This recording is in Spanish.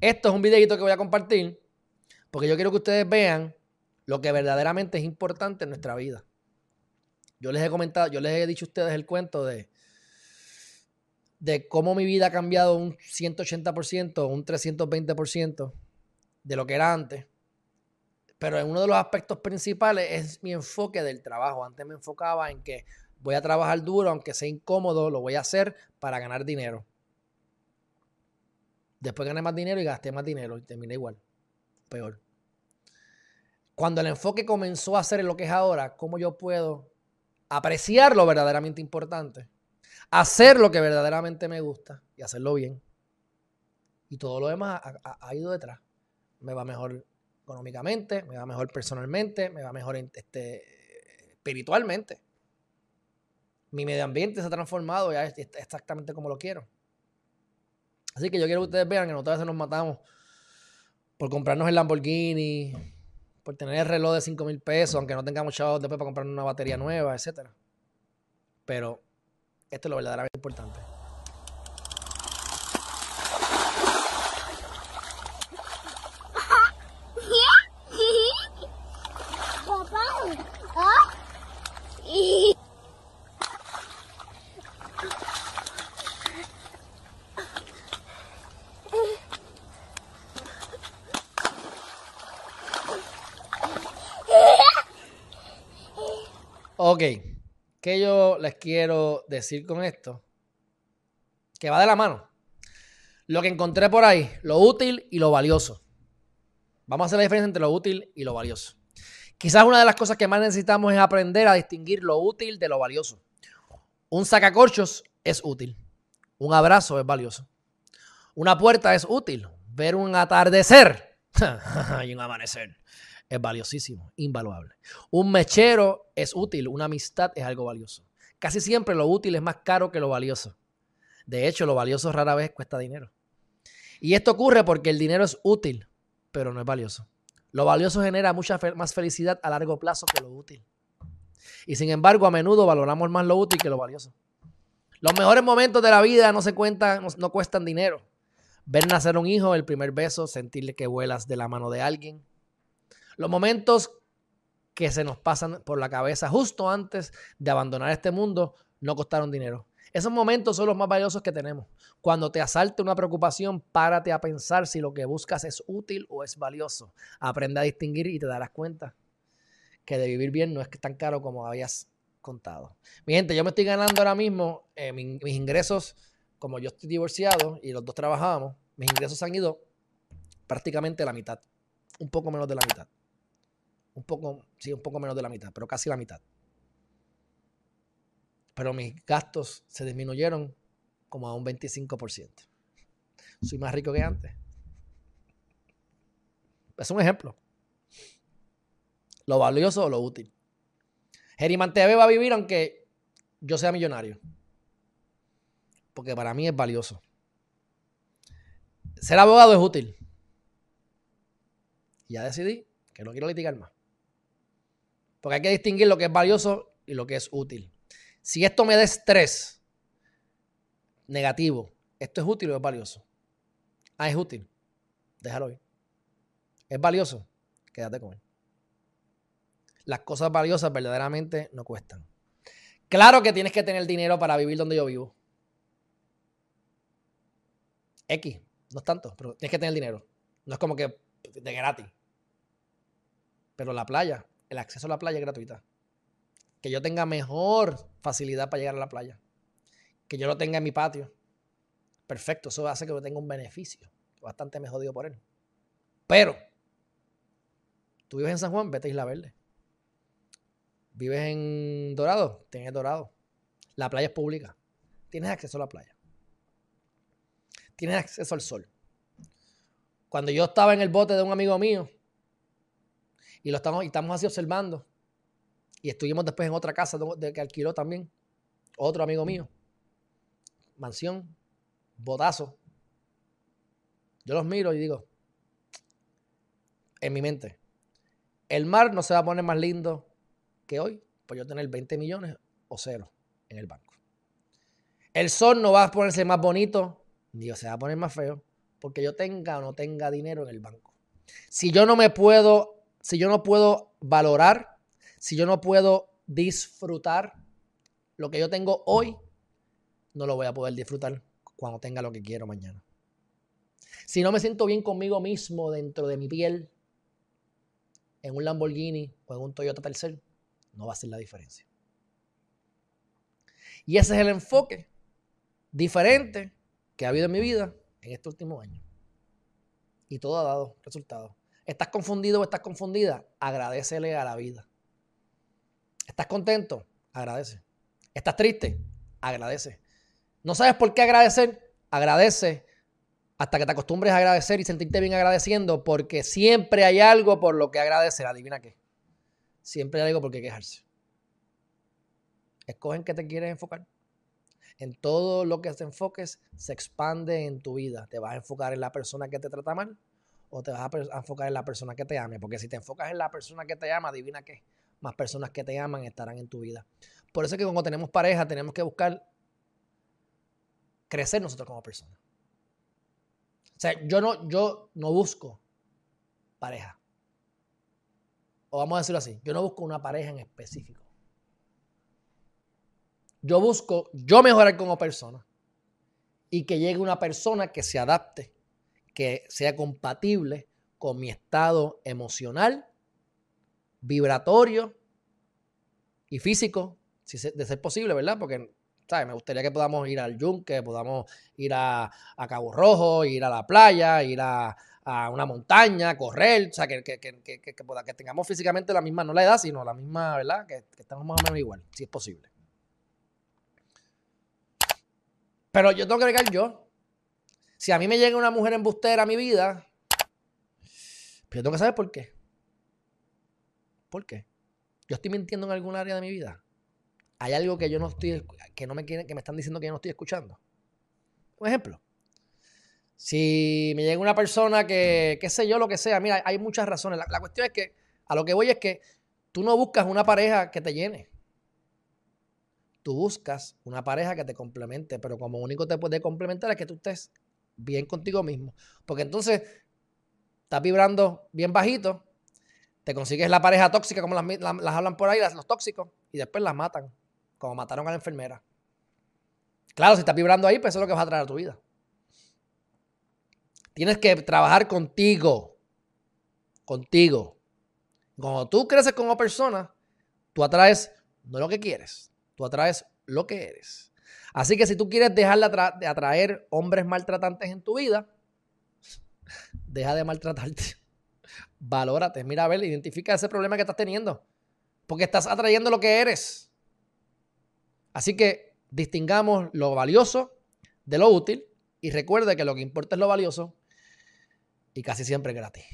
Esto es un videito que voy a compartir porque yo quiero que ustedes vean lo que verdaderamente es importante en nuestra vida. Yo les he comentado, yo les he dicho a ustedes el cuento de, de cómo mi vida ha cambiado un 180%, un 320% de lo que era antes. Pero en uno de los aspectos principales es mi enfoque del trabajo. Antes me enfocaba en que voy a trabajar duro, aunque sea incómodo, lo voy a hacer para ganar dinero. Después gané más dinero y gasté más dinero y terminé igual. Peor. Cuando el enfoque comenzó a ser lo que es ahora, ¿cómo yo puedo apreciar lo verdaderamente importante? Hacer lo que verdaderamente me gusta y hacerlo bien. Y todo lo demás ha, ido detrás. Me va mejor económicamente, me va mejor personalmente, me va mejor este, espiritualmente. Mi medio ambiente se ha transformado ya es exactamente como lo quiero. Así que yo quiero que ustedes vean que nosotros veces nos matamos por comprarnos el Lamborghini, por tener el reloj de 5 mil pesos, aunque no tengamos chavos después para comprarnos una batería nueva, etc. Pero esto es lo verdaderamente importante. Ok, ¿qué yo les quiero decir con esto? Que va de la mano. Lo que encontré por ahí, lo útil y lo valioso. Vamos a hacer la diferencia entre lo útil y lo valioso. Quizás una de las cosas que más necesitamos es aprender a distinguir lo útil de lo valioso. Un sacacorchos es útil. Un abrazo es valioso. Una puerta es útil. Ver un atardecer y un amanecer es valiosísimo, invaluable. Un mechero es útil, una amistad es algo valioso. Casi siempre lo útil es más caro que lo valioso. De hecho, lo valioso rara vez cuesta dinero. Y esto ocurre porque el dinero es útil, pero no es valioso. Lo valioso genera mucha más felicidad a largo plazo que lo útil. Y sin embargo, a menudo valoramos más lo útil que lo valioso. Los mejores momentos de la vida no se cuentan, no, cuestan dinero. Ver nacer un hijo, el primer beso, sentirle que vuelas de la mano de alguien, los momentos que se nos pasan por la cabeza justo antes de abandonar este mundo no costaron dinero. Esos momentos son los más valiosos que tenemos. Cuando te asalte una preocupación, párate a pensar si lo que buscas es útil o es valioso. Aprende a distinguir y te darás cuenta que de vivir bien no es tan caro como habías contado. Mi gente, yo me estoy ganando ahora mismo eh, mis, mis ingresos, como yo estoy divorciado y los dos trabajábamos, mis ingresos han ido prácticamente la mitad, un poco menos de la mitad. Un poco, sí, un poco menos de la mitad, pero casi la mitad. Pero mis gastos se disminuyeron como a un 25%. Soy más rico que antes. Es un ejemplo. Lo valioso o lo útil. Geriman TV va a vivir aunque yo sea millonario. Porque para mí es valioso. Ser abogado es útil. Ya decidí que no quiero litigar más. Porque hay que distinguir lo que es valioso y lo que es útil. Si esto me da estrés negativo, ¿esto es útil o es valioso? Ah, es útil. Déjalo ir. ¿Es valioso? Quédate con él. Las cosas valiosas verdaderamente no cuestan. Claro que tienes que tener dinero para vivir donde yo vivo. X, no es tanto, pero tienes que tener dinero. No es como que de gratis. Pero la playa, el acceso a la playa es gratuita. Que yo tenga mejor facilidad para llegar a la playa. Que yo lo tenga en mi patio. Perfecto, eso hace que yo tenga un beneficio. Bastante me jodido por él. Pero, tú vives en San Juan, vete a Isla Verde. Vives en Dorado, tienes Dorado. La playa es pública. Tienes acceso a la playa. Tienes acceso al sol. Cuando yo estaba en el bote de un amigo mío, y lo estamos, y estamos así observando. Y estuvimos después en otra casa de, que alquiló también. Otro amigo mío. Mansión. Botazo. Yo los miro y digo, en mi mente, el mar no se va a poner más lindo que hoy por yo tener 20 millones o cero en el banco. El sol no va a ponerse más bonito, ni se va a poner más feo porque yo tenga o no tenga dinero en el banco. Si yo no me puedo, si yo no puedo valorar, si yo no puedo disfrutar lo que yo tengo hoy, no lo voy a poder disfrutar cuando tenga lo que quiero mañana. Si no me siento bien conmigo mismo dentro de mi piel, en un Lamborghini o en un Toyota Tercel, no va a ser la diferencia. Y ese es el enfoque diferente que ha habido en mi vida en este último año. Y todo ha dado resultados. ¿Estás confundido o estás confundida? Agradecele a la vida. ¿Estás contento? Agradece. ¿Estás triste? Agradece. ¿No sabes por qué agradecer? Agradece hasta que te acostumbres a agradecer y sentirte bien agradeciendo, porque siempre hay algo por lo que agradecer. Adivina qué. Siempre hay algo por qué quejarse. Escogen qué te quieres enfocar. En todo lo que te enfoques se expande en tu vida. ¿Te vas a enfocar en la persona que te trata mal o te vas a enfocar en la persona que te ame? Porque si te enfocas en la persona que te ama, adivina qué. Más personas que te aman estarán en tu vida. Por eso es que cuando tenemos pareja tenemos que buscar crecer nosotros como personas. O sea, yo no, yo no busco pareja. O vamos a decirlo así, yo no busco una pareja en específico. Yo busco yo mejorar como persona y que llegue una persona que se adapte, que sea compatible con mi estado emocional, vibratorio y físico, si de ser posible, ¿verdad? Porque ¿sabes? Me gustaría que podamos ir al yunque, podamos ir a, Cabo Rojo, ir a la playa, ir a, una montaña, correr, o sea, que, que, que, que, que, tengamos físicamente la misma, no la edad, sino la misma, ¿verdad? Que, estamos más o menos igual, si es posible. Pero yo tengo que agregar yo. Si a mí me llega una mujer embustera a mi vida, pues yo tengo que saber por qué. ¿Por qué? Yo estoy mintiendo en algún área de mi vida hay algo que yo no estoy, que no me quieren, que me están diciendo que yo no estoy escuchando. Un ejemplo. Si me llega una persona que, qué sé yo, lo que sea, mira, hay muchas razones. La, cuestión es que, a lo que voy es que tú no buscas una pareja que te llene. Tú buscas una pareja que te complemente, pero como único te puede complementar es que tú estés bien contigo mismo. Porque entonces estás vibrando bien bajito, te consigues la pareja tóxica, como las, hablan por ahí, los tóxicos, y después las matan como mataron a la enfermera. Claro, si estás vibrando ahí, pues eso es lo que vas a traer a tu vida. Tienes que trabajar contigo. Contigo. Cuando tú creces como persona, tú atraes no lo que quieres, tú atraes lo que eres. Así que si tú quieres dejar de atraer hombres maltratantes en tu vida, deja de maltratarte. Valórate. Mira, a ver, identifica ese problema que estás teniendo. Porque estás atrayendo lo que eres. Así que distingamos lo valioso de lo útil y recuerde que lo que importa es lo valioso y casi siempre es gratis.